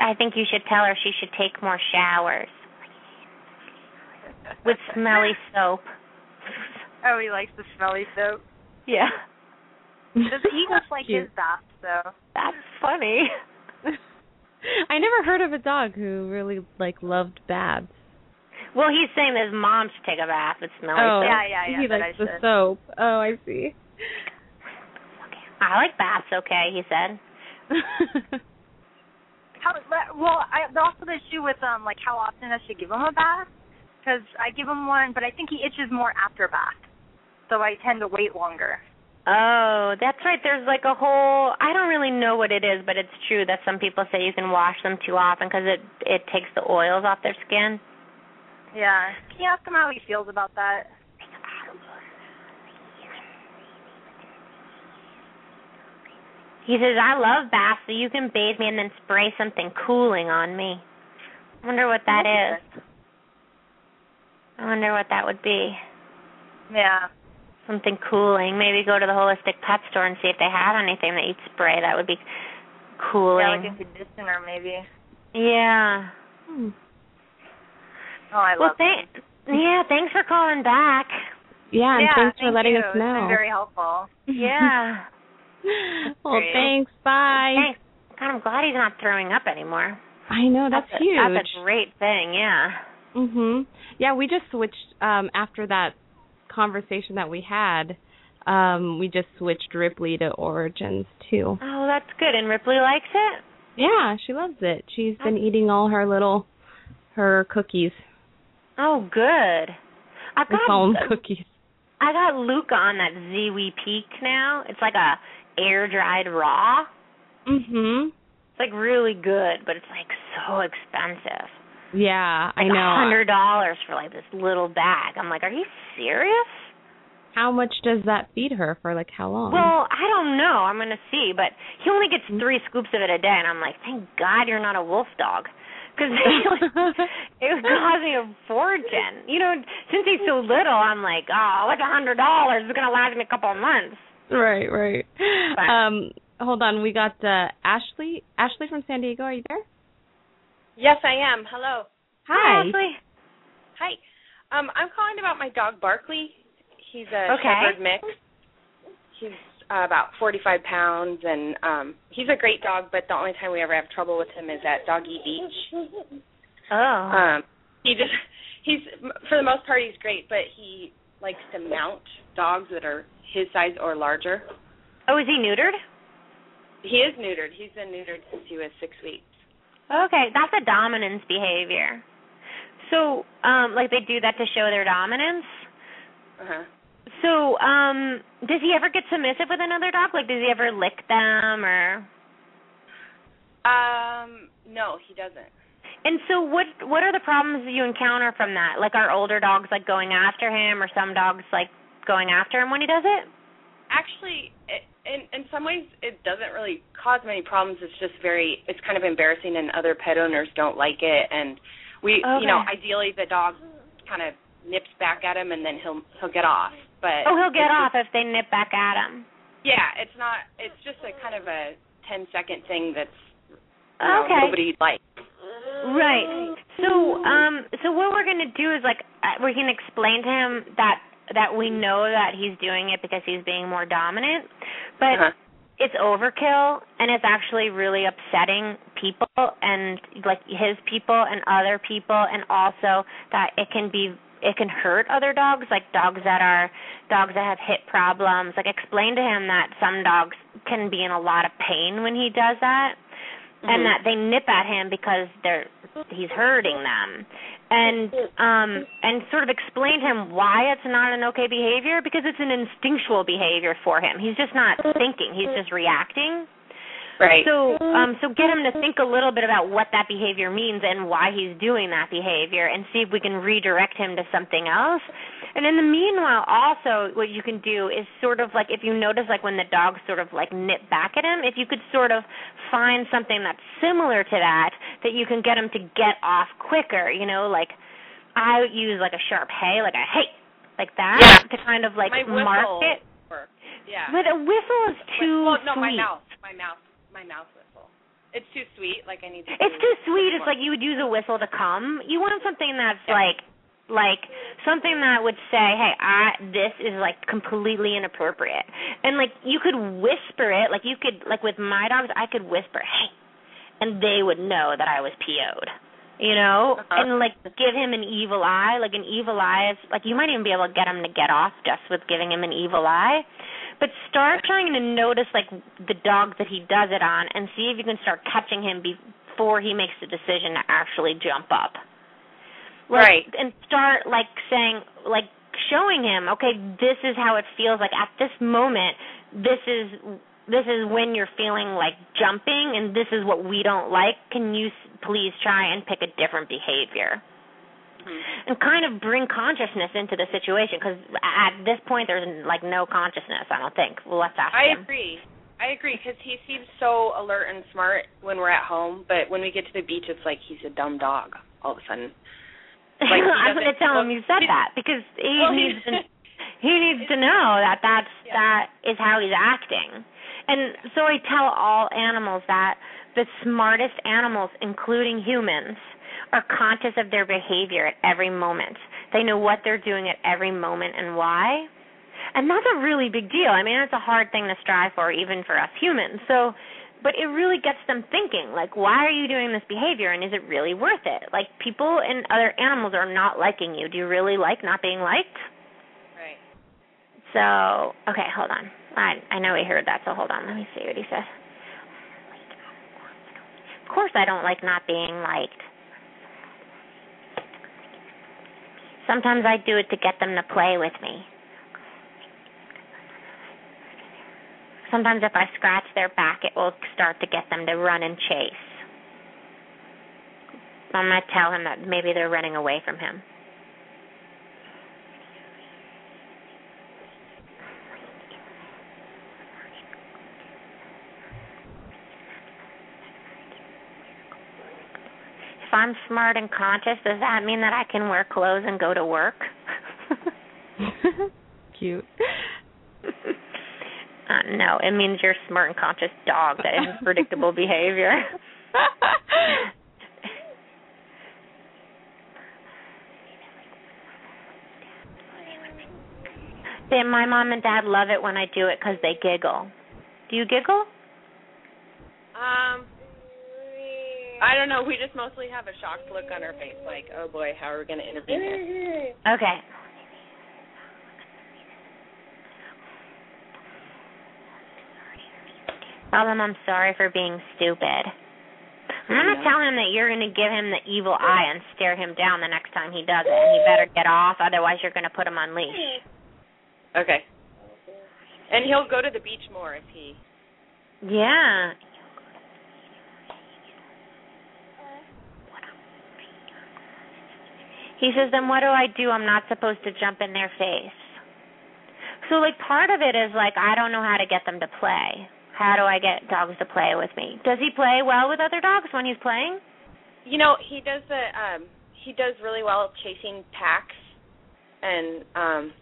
I think you should tell her she should take more showers with smelly soap. Oh, he likes the smelly soap. Yeah. Does he just like Cute. his bath though? That's funny. I never heard of a dog who really like loved baths. Well, he's saying his mom should take a bath with smelly Oh, soap. Yeah, yeah, yeah, He likes the soap. Oh, I see. Okay. I like baths. Okay, he said. How, well, I also the issue with um like how often I should give him a bath because I give him one, but I think he itches more after bath, so I tend to wait longer. Oh, that's right. There's like a whole. I don't really know what it is, but it's true that some people say you can wash them too often because it it takes the oils off their skin. Yeah. Can you ask him how he feels about that? He says, "I love baths, so you can bathe me and then spray something cooling on me." I wonder what that is. I wonder what that would be. Yeah. Something cooling. Maybe go to the holistic pet store and see if they have anything that you'd spray that would be Yeah, cooling. like a conditioner maybe. Yeah. Hmm. Oh, I Well, love thank. Yeah, thanks for calling back. Yeah, and yeah, thanks for thank letting you. us It's been very helpful. Yeah. well, Great. thanks. Bye. Thanks. God, I'm glad he's not throwing up anymore. I know that's, a, huge. That's a great thing. Yeah. Mhm. Yeah, we just switched um after that conversation that we had. Um we just switched Ripley to Origins too. Oh, that's good. And Ripley likes it. Yeah, she loves it. She's been eating all her little her cookies. Oh, good. I call got them cookies. I got Luca on that Ziwi Peak now. It's like a air dried raw. Mhm. It's like really good, but it's like so expensive. Yeah, I Like know. a hundred dollars for like this little bag. I'm like, are you serious? How much does that feed her for like how long? Well, I don't know. I'm gonna see, but he only gets three scoops of it a day, and I'm like, thank God you're not a wolf dog, because it would cost me a fortune. You know, since he's so little, I'm like, oh, what's a hundred dollars? It's gonna last me a couple of months. right, right. But- Um hold on, we got uh Ashley Ashley from San Diego, are you there? Yes, I am. Hello. Hi. Hi. Um, I'm calling about my dog Barkley. He's a Okay. Shepherd mix. He's uh, about 45 pounds, and um, he's a great dog. But the only time we ever have trouble with him is at Doggy Beach. Oh. Um, he just he's for the most part he's great, but he likes to mount dogs that are his size or larger. oh, is he neutered? He is neutered. He's been neutered since he was six weeks. Okay, that's a dominance behavior. So, um, like they do that to show their dominance. Uh-huh. So, um, does he ever get submissive with another dog? Like, does he ever lick them or? Um, no, he doesn't. And so, what what are the problems that you encounter from that? Like, are older dogs like going after him, or some dogs like going after him when he does it? actually it, in in some ways it doesn't really cause many problems it's just very it's kind of embarrassing and other pet owners don't like it and we you know ideally the dog kind of nips back at him and then he'll he'll get off but Oh, he'll get off if they nip back at him. yeah it's not it's just a kind of a ten second thing that's you know, Okay. nobody likes Right. So, um, so what we're gonna do is like uh, we can explain to him that that we know that he's doing it because he's being more dominant, but uh-huh. it's overkill and it's actually really upsetting people and like his people and other people and also that it can be it can hurt other dogs like dogs that are dogs that have hip problems like explain to him that some dogs can be in a lot of pain when he does that and Mhm. that they nip at him because they're he's hurting them. And um and sort of explain to him why it's not an okay behavior because it's an instinctual behavior for him. He's just not thinking. He's just reacting right. So um so get him to think a little bit about what that behavior means and why he's doing that behavior and see if we can redirect him to something else. And in the meanwhile also what you can do is sort of like if you notice like when the dog sort of like nip back at him if you could sort of find something that's similar to that that you can get him to get off quicker you know like i use like a sharp hey like a hey like that Yeah. to kind of like mark it. works. yeah. But a whistle is too well, no my mouth my mouth my mouth whistle it's too sweet like i need to It's too sweet. It's like you would use a whistle to come. You want something that's Yeah. like like something that would say, "Hey, I this is like completely inappropriate." And like you could whisper it, like you could like with my dogs, I could whisper, "Hey." And they would know that I was PO'd. you know, Uh-huh. and like give him an evil eye. Like an evil eye is like you might even be able to get him to get off just with giving him an evil eye. But start trying to notice like the dog that he does it on, and see if you can start catching him before he makes the decision to actually jump up. Like, Right. And start like saying like showing him, okay, this is how it feels like at this moment. This is this is when you're feeling like jumping and this is what we don't like can you s- please try and pick a different behavior and kind of bring consciousness into the situation because at this point there's like no consciousness i don't think well let's ask I him agree. I agree because he seems so alert and smart when we're at home, but when we get to the beach, it's like he's a dumb dog all of a sudden. Like, i'm going to tell him you said that because he Well, needs to he needs to know that that's Yeah. that is how he's acting and so i tell all animals that the smartest animals including humans are conscious of their behavior at every moment they know what they're doing at every moment and why and that's a really big deal i mean it's a hard thing to strive for even for us humans so but it really gets them thinking like why are you doing this behavior and is it really worth it like people and other animals are not liking you do you really like not being liked Right. so, okay, hold on. I I know he heard that, so hold on. Let me see what he says. Of course, I don't like not being liked. Sometimes I do it to get them to play with me. Sometimes if I scratch their back, it will start to get them to run and chase. I'm going to tell him that maybe they're running away from him. If I'm smart and conscious, does that mean that I can wear clothes and go to work? Cute. uh, no, it means you're a smart and conscious dog that has predictable behavior. Then my mom and dad love it when I do it because they giggle. Do you giggle? Um, I don't know. We just mostly have a shocked look on our face, like, oh boy, how are we going to intervene here? Mm-hmm. Okay. Tell him I'm sorry for being stupid. I'm gonna tell him that you're gonna give him the evil eye and stare him down the next time he does it, and he better get off, otherwise you're gonna put him on leash. Okay. And he'll go to the beach more if he. Yeah. He says, then what do I do? I'm not supposed to jump in their face. So, like, part of it is like, I don't know how to get them to play. How do I get dogs to play with me? Does he play well with other dogs when he's playing? You know, he does the um he does really well chasing packs and um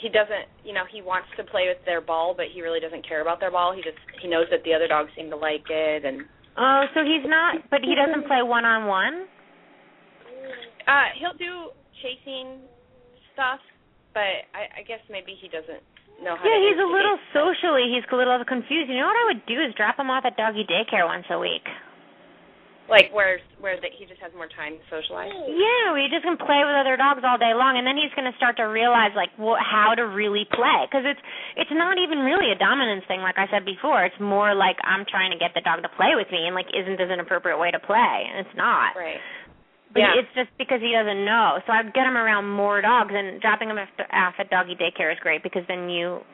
he doesn't you know, he wants to play with their ball but he really doesn't care about their ball. He just he knows that the other dogs seem to like it and Oh, so he's not, but he doesn't play one on one? Uh he'll do chasing stuff, but I I guess maybe he doesn't know how to. Yeah, he's a little stuff. socially, he's a little confused. You know what I would do is drop him off at doggy daycare once a week. like where where that he just has more time to socialize. Yeah, we just can play with other dogs all day long, and then he's going to start to realize like wh- how to really play. Because it's it's not even really a dominance thing, like I said before. It's more like I'm trying to get the dog to play with me, and like isn't this an appropriate way to play? And it's not. Right. But Yeah. it's just because he doesn't know. So I'd get him around more dogs, and dropping him off off at doggy daycare is great because then you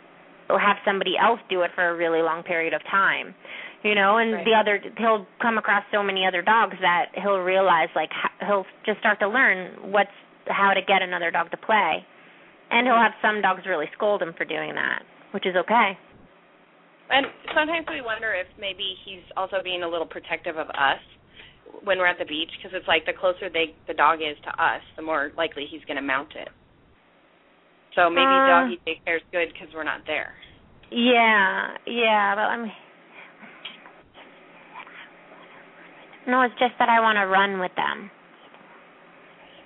have somebody else do it for a really long period of time. You know, and Right. the other he'll come across so many other dogs that he'll realize like he'll just start to learn what's how to get another dog to play. And he'll have some dogs really scold him for doing that, which is okay. And sometimes we wonder if maybe he's also being a little protective of us when we're at the beach because it's like the closer they the dog is to us, the more likely he's going to mount it. So maybe Uh. doggy daycare is good because we're not there. Yeah, yeah, but I'm. No, it's just that I want to run with them.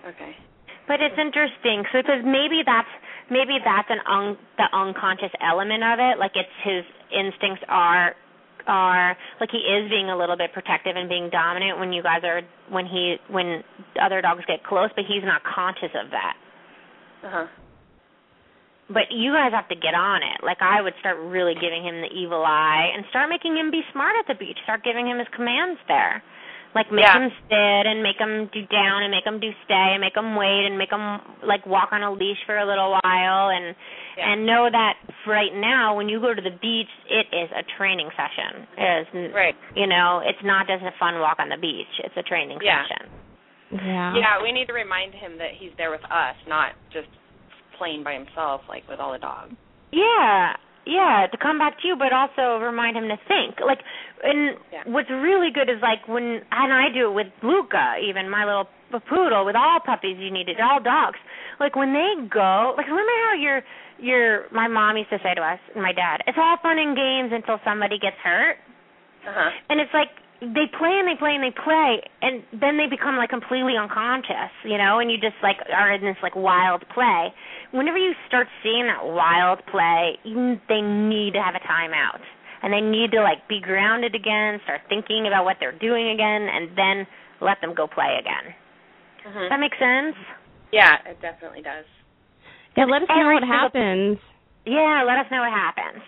Okay. But it's interesting, so because maybe that's maybe that's an un, the unconscious element of it. Like it's his instincts are are like he is being a little bit protective and being dominant when you guys are when he when other dogs get close, but he's not conscious of that. Uh huh. But you guys have to get on it. Like I would start really giving him the evil eye and start making him be smart at the beach. Start giving him his commands there. Like make Yeah. him sit and make him do down and make him do stay and make him wait and make him like walk on a leash for a little while and Yeah. and know that right now when you go to the beach it is a training session. It is Right. you know, it's not just a fun walk on the beach. It's a training Yeah. session. Yeah. Yeah, we need to remind him that he's there with us, not just playing by himself like with all the dogs. Yeah, yeah, to come back to you, but also remind him to think. Like, and Yeah. what's really good is like when and I do it with Luca, even my little poodle. With all puppies, you need it. All dogs. Like when they go, like remember how your your my mom used to say to us, and my dad, it's all fun and games until somebody gets hurt. Uh huh. And it's like they play and they play and they play and then they become like completely unconscious, you know, and you just like are in this like wild play. Whenever you start seeing that wild play, you, they need to have a timeout. And they need to like be grounded again, start thinking about what they're doing again and then let them go play again. Does hmm that make sense? Yeah, it definitely does. Yeah, let us know Every what single- happens. Yeah, let us know what happens.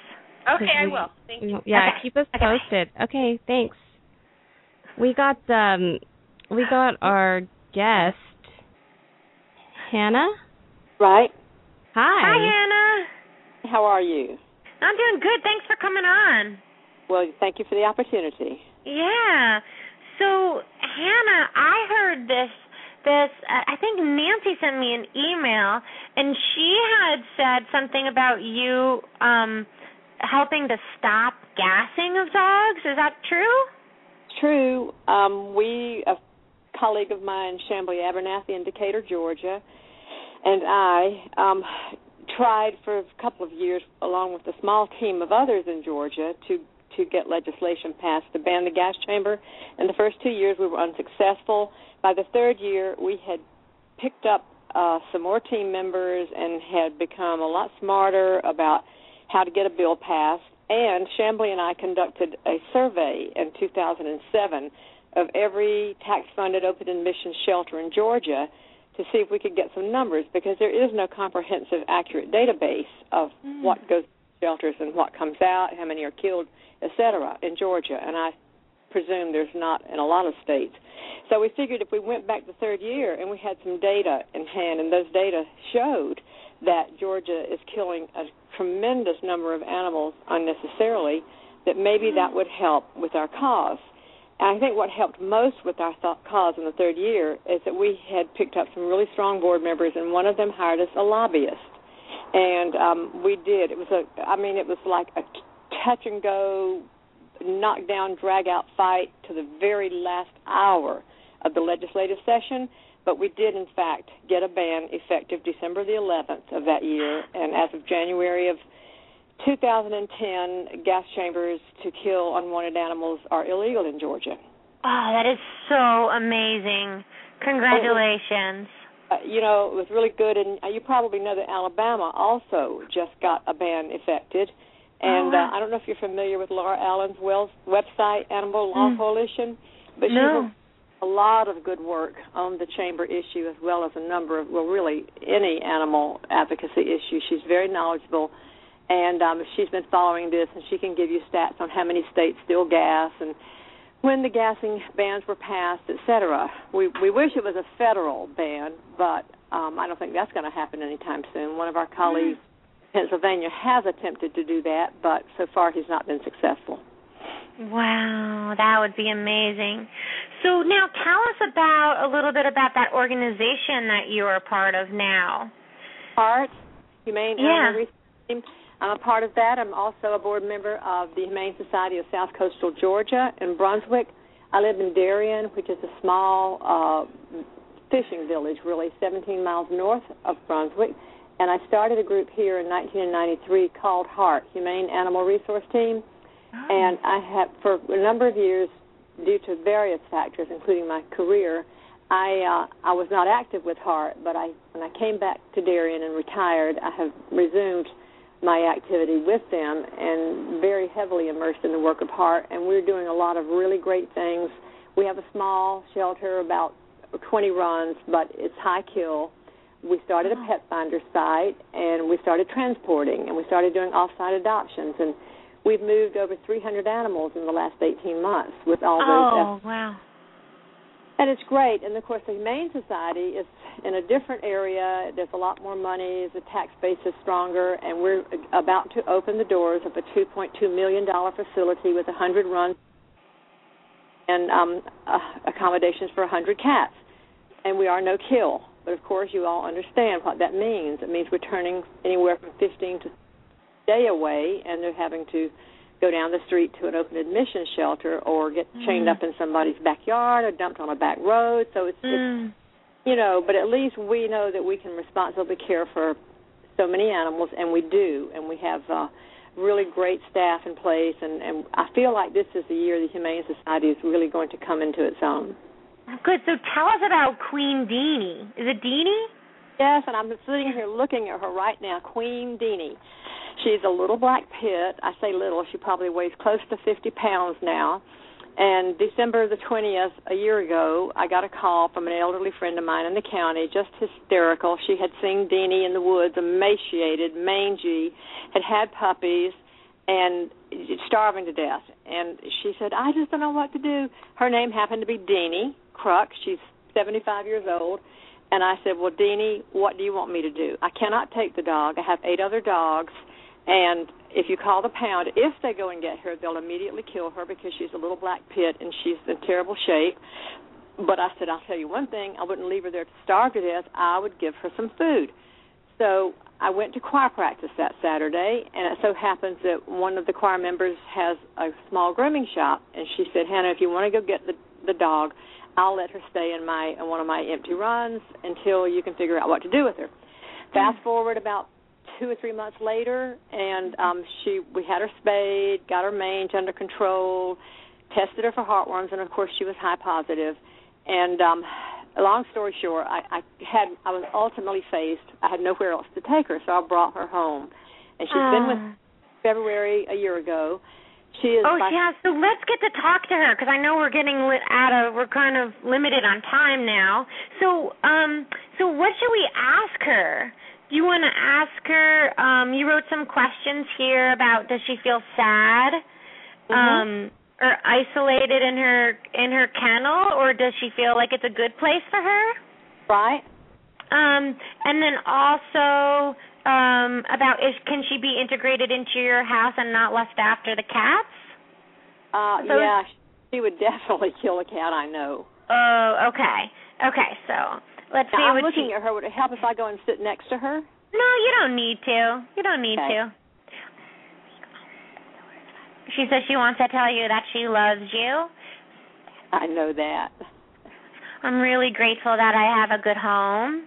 Okay, I will. Thank you. Yeah, Okay. keep us Okay. posted. Okay, thanks. We got um we got our guest Hannah. Right. Hi. Hi Hannah. How are you? I'm doing good. Thanks for coming on. Well, thank you for the opportunity. Yeah. So Hannah, I heard this. This uh, I think Nancy sent me an email, and she had said something about you um helping to stop gassing of dogs. Is that true? True. Um, we, a colleague of mine, Chambly Abernathy in Decatur, Georgia, and I um, tried for a couple of years, along with a small team of others in Georgia, to to get legislation passed to ban the gas chamber. In the first two years, we were unsuccessful. By the third year, we had picked up uh, some more team members and had become a lot smarter about how to get a bill passed. And Chambly and I conducted a survey in 2007 of every tax-funded open admission shelter in Georgia to see if we could get some numbers because there is no comprehensive, accurate database of hmm. what goes to shelters and what comes out, how many are killed, et cetera, in Georgia. And I presume there's not in a lot of states. So we figured if we went back the third year and we had some data in hand, and those data showed that Georgia is killing a tremendous number of animals unnecessarily, that maybe that would help with our cause. And I think what helped most with our th- cause in the third year is that we had picked up some really strong board members, and one of them hired us a lobbyist. And um, we did. It was a, I mean, it was like a touch and go, knock down, drag out fight to the very last hour of the legislative session. But we did, in fact, get a ban effective December the 11th of that year. And as of January of 2010, gas chambers to kill unwanted animals are illegal in Georgia. Oh, that is so amazing. Congratulations. Uh, you know, it was really good, and uh, you probably know that Alabama also just got a ban effected. And Oh, uh, I don't know if you're familiar with Laura Allen's Wells website, Animal Law Mm. Coalition, but she No. A lot of good work on the chamber issue as well as a number of, well, really any animal advocacy issue. She's very knowledgeable, and um, she's been following this, and she can give you stats on how many states still gas and when the gassing bans were passed, et cetera. We we wish it was a federal ban, but um, I don't think that's going to happen anytime soon. One of our colleagues in Pennsylvania has attempted to do that, but so far he's not been successful. Wow, that would be amazing. So now tell us about a little bit about that organization that you are a part of now. Part Humane Yeah. Team. I'm a part of that. I'm also a board member of the Humane Society of South Coastal Georgia in Brunswick. I live in Darien, which is a small uh, fishing village, really 17 miles north of Brunswick. And I started a group here in 1993 called HART, Humane Animal Resource Team. And I have, for a number of years, due to various factors, including my career, I uh, I was not active with HART, but I when I came back to Darien and retired, I have resumed my activity with them and very heavily immersed in the work of HART and we're doing a lot of really great things. We have a small shelter about 20 runs, but it's high kill. We started a pet finder site and we started transporting and we started doing off-site adoptions and we've moved over 300 animals in the last 18 months with all those Oh, wow. And it's great. And of course, the Humane Society is in a different area. There's a lot more money. The tax base is stronger, and we're about to open the doors of a 2.2 million dollar facility with 100 runs and um, uh, accommodations for 100 cats. And we are no kill. But of course, you all understand what that means. It means we're turning anywhere from 15 to day away, and they're having to go down the street to an open admission shelter or get chained Mm. up in somebody's backyard or dumped on a back road. So it's, it's Mm. you know, but at least we know that we can responsibly care for so many animals, and we do, and we have uh, really great staff in place, and, and I feel like this is the year the Humane Society is really going to come into its own. Good. So tell us about Queen Deanie. Is it Deanie? Yes, and I'm sitting here looking at her right now, Queen Deanie. She's a little black pit. I say little; she probably weighs close to 50 pounds now. And December the 20th, a year ago, I got a call from an elderly friend of mine in the county, just hysterical. She had seen Deanie in the woods, emaciated, mangy, had had puppies, and starving to death. And she said, I just don't know what to do. Her name happened to be Deanie Kruk. She's 75 years old. And I said, Well, Deanie, what do you want me to do? I cannot take the dog. I have eight other dogs. And if you call the pound, if they go and get her, they'll immediately kill her because she's a little black pit and she's in terrible shape. But I said, I'll tell you one thing, I wouldn't leave her there to starve to death. I would give her some food. So I went to choir practice that Saturday, and it so happens that one of the choir members has a small grooming shop, and she said, Hannah, if you want to go get the the dog, I'll let her stay in my in one of my empty runs until you can figure out what to do with her. Fast forward about two or three months later, and um, she we had her spayed, got her mange under control, tested her for heartworms, and of course she was high positive. And um, long story short, I, I had I was ultimately faced. I had nowhere else to take her, so I brought her home, and she's been with Ah. February a year ago. She is Oh by yeah, so let's get to talk to her because I know we're getting li- out of we're kind of limited on time now. So um so what should we ask her? Do you want to ask her? Um, you wrote some questions here about does she feel sad, Mhm. um, or isolated in her in her kennel, or does she feel like it's a good place for her? right. Um, and then also um, about is can she be integrated into your house and not left after the cats? Uh, So- yeah, she would definitely kill a cat. I know. Oh, okay. Okay, so let's see I'm looking she at her. Would it help if I go and sit next to her? No, you don't need to. You don't need Okay. to. She says she wants to tell you that she loves you. I know that. I'm really grateful that I have a good home.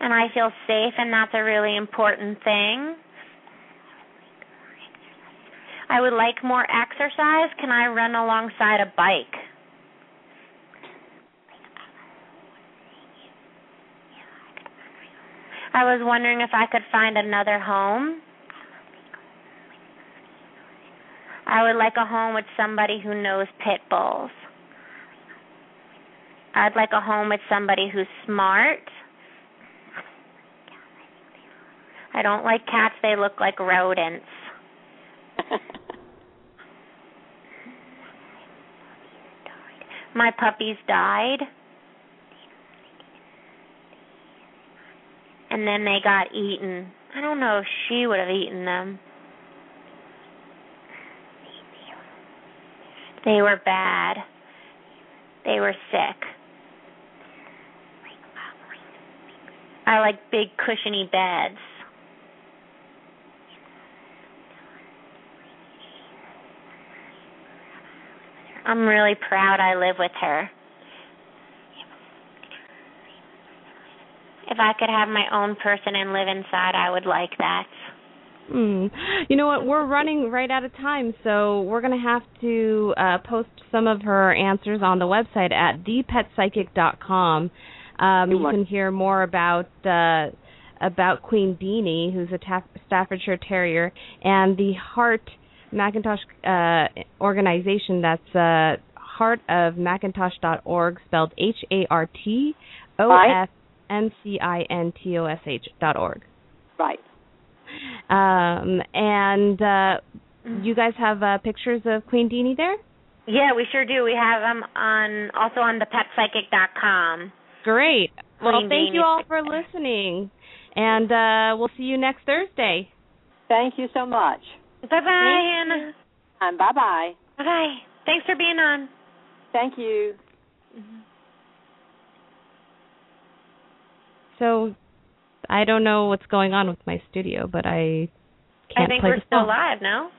And I feel safe and that's a really important thing. I would like more exercise. Can I run alongside a bike? I was wondering if I could find another home. I would like a home with somebody who knows pit bulls. I'd like a home with somebody who's smart. I don't like cats, they look like rodents. My puppies died. And then they got eaten. I don't know if she would have eaten them. They were bad. They were sick. I like big cushiony beds. I'm really proud I live with her. If I could have my own person and live inside, I would like that. Hmm. You know what? We're running right out of time, so we're going to have to uh, post some of her answers on the website at thepetpsychic.com. Um, you can hear more about uh, about Queen Deanie, who's a ta- Staffordshire Terrier, and the HART McIntosh uh, organization. That's uh, hartofmcintosh.org, spelled H A R T O F M C I N T O S H dot org. Right. Um, and uh, you guys have uh, pictures of Queen Deanie there? Yeah, we sure do. We have them on also on the petpsychic.com. Great. Well, Queen thank you all for listening, and uh, we'll see you next Thursday. Thank you so much. Bye bye, Hannah. And bye bye. Bye bye. Thanks for being on. Thank you. So, I don't know what's going on with my studio, but I can't I think play we're the still song. live, now.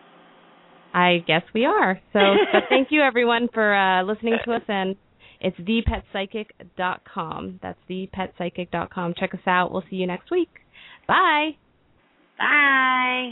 I guess we are. So, but thank you everyone for uh, listening to us, and it's thepetpsychic.com. That's thepetpsychic.com. Check us out. We'll see you next week. Bye. Bye.